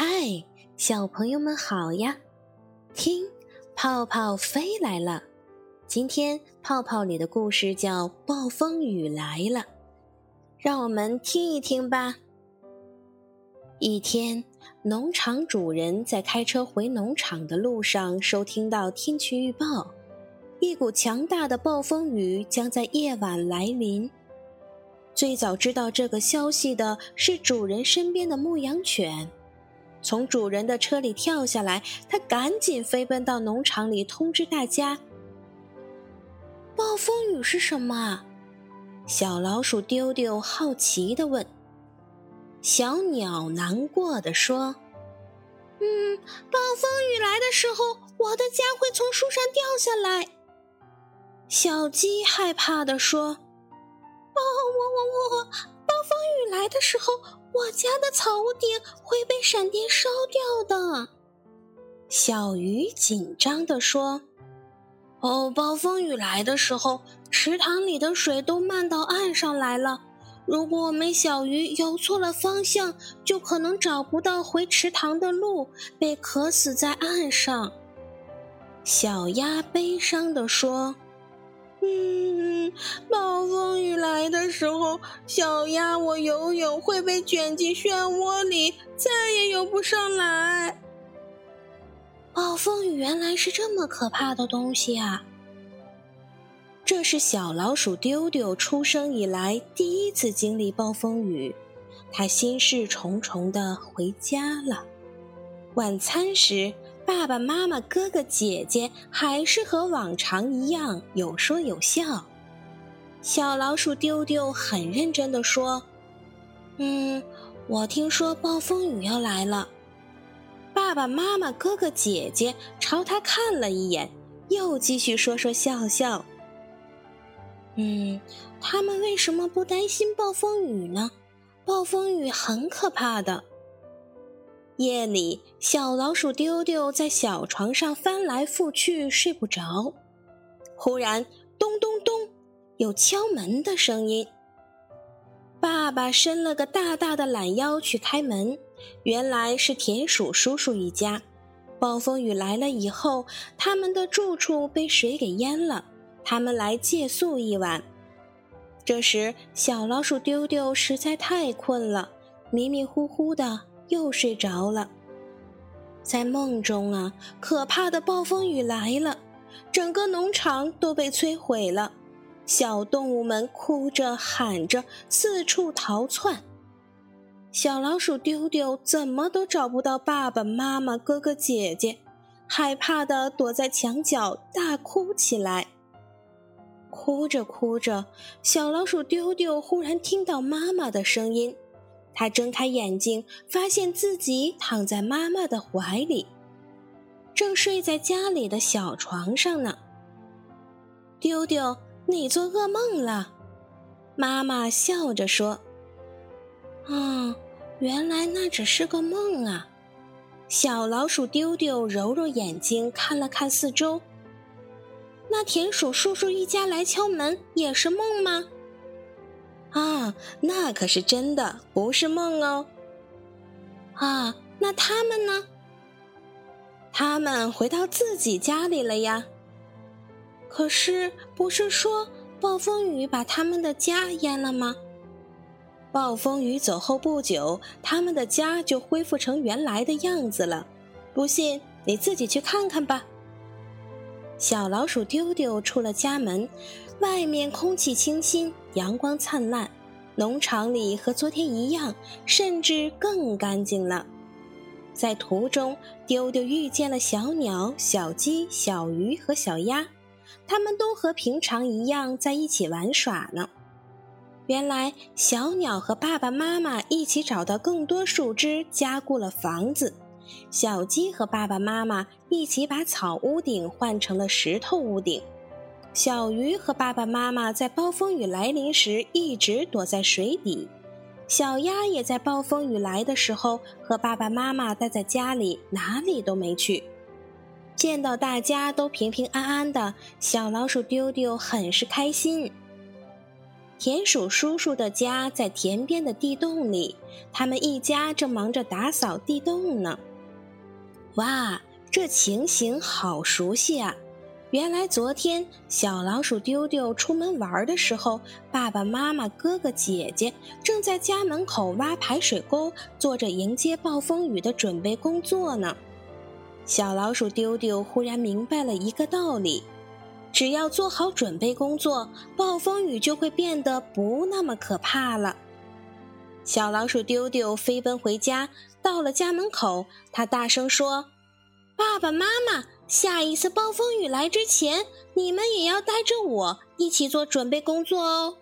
嗨，小朋友们好呀！听，泡泡飞来了。今天泡泡里的故事叫《暴风雨来了》，让我们听一听吧。一天，农场主人在开车回农场的路上，收听到天气预报，一股强大的暴风雨将在夜晚来临。最早知道这个消息的是主人身边的牧羊犬。从主人的车里跳下来，他赶紧飞奔到农场里通知大家：“暴风雨是什么？”小老鼠丢丢好奇地问。小鸟难过的说：“嗯，暴风雨来的时候，我的家会从树上掉下来。”小鸡害怕地说：“哦，我我我，暴风雨来的时候。”我家的草屋顶会被闪电烧掉的，小鱼紧张地说：“哦，暴风雨来的时候，池塘里的水都漫到岸上来了。如果我们小鱼游错了方向，就可能找不到回池塘的路，被渴死在岸上。”小鸭悲伤地说。嗯，暴风雨来的时候，小鸭我游泳会被卷进漩涡里，再也游不上来。暴风雨原来是这么可怕的东西啊！这是小老鼠丢丢出生以来第一次经历暴风雨，它心事重重的回家了。晚餐时。爸爸妈妈、哥哥姐姐还是和往常一样有说有笑。小老鼠丢丢很认真地说：“嗯，我听说暴风雨要来了。”爸爸妈妈、哥哥姐姐朝他看了一眼，又继续说说笑笑。嗯，他们为什么不担心暴风雨呢？暴风雨很可怕的。夜里，小老鼠丢丢在小床上翻来覆去，睡不着。忽然，咚咚咚，有敲门的声音。爸爸伸了个大大的懒腰去开门，原来是田鼠叔叔一家。暴风雨来了以后，他们的住处被水给淹了，他们来借宿一晚。这时，小老鼠丢丢实在太困了，迷迷糊糊的。又睡着了，在梦中啊，可怕的暴风雨来了，整个农场都被摧毁了，小动物们哭着喊着四处逃窜，小老鼠丢丢怎么都找不到爸爸妈妈、哥哥姐姐，害怕的躲在墙角大哭起来。哭着哭着，小老鼠丢丢忽然听到妈妈的声音。他睁开眼睛，发现自己躺在妈妈的怀里，正睡在家里的小床上呢。丢丢，你做噩梦了？妈妈笑着说：“啊，原来那只是个梦啊。”小老鼠丢丢揉揉眼睛，看了看四周。那田鼠叔叔一家来敲门，也是梦吗？啊，那可是真的，不是梦哦。啊，那他们呢？他们回到自己家里了呀。可是，不是说暴风雨把他们的家淹了吗？暴风雨走后不久，他们的家就恢复成原来的样子了。不信，你自己去看看吧。小老鼠丢丢出了家门。外面空气清新，阳光灿烂，农场里和昨天一样，甚至更干净了。在途中，丢丢遇见了小鸟、小鸡、小鱼和小鸭，它们都和平常一样在一起玩耍呢。原来，小鸟和爸爸妈妈一起找到更多树枝，加固了房子；小鸡和爸爸妈妈一起把草屋顶换成了石头屋顶。小鱼和爸爸妈妈在暴风雨来临时一直躲在水底，小鸭也在暴风雨来的时候和爸爸妈妈待在家里，哪里都没去。见到大家都平平安安的，小老鼠丢丢很是开心。田鼠叔叔的家在田边的地洞里，他们一家正忙着打扫地洞呢。哇，这情形好熟悉啊！原来昨天小老鼠丢丢出门玩的时候，爸爸妈妈、哥哥姐姐正在家门口挖排水沟，做着迎接暴风雨的准备工作呢。小老鼠丢丢忽然明白了一个道理。只要做好准备工作，暴风雨就会变得不那么可怕了。小老鼠丢丢飞奔回家，到了家门口，他大声说：“爸爸妈妈，下一次暴风雨来之前，你们也要带着我一起做准备工作哦。”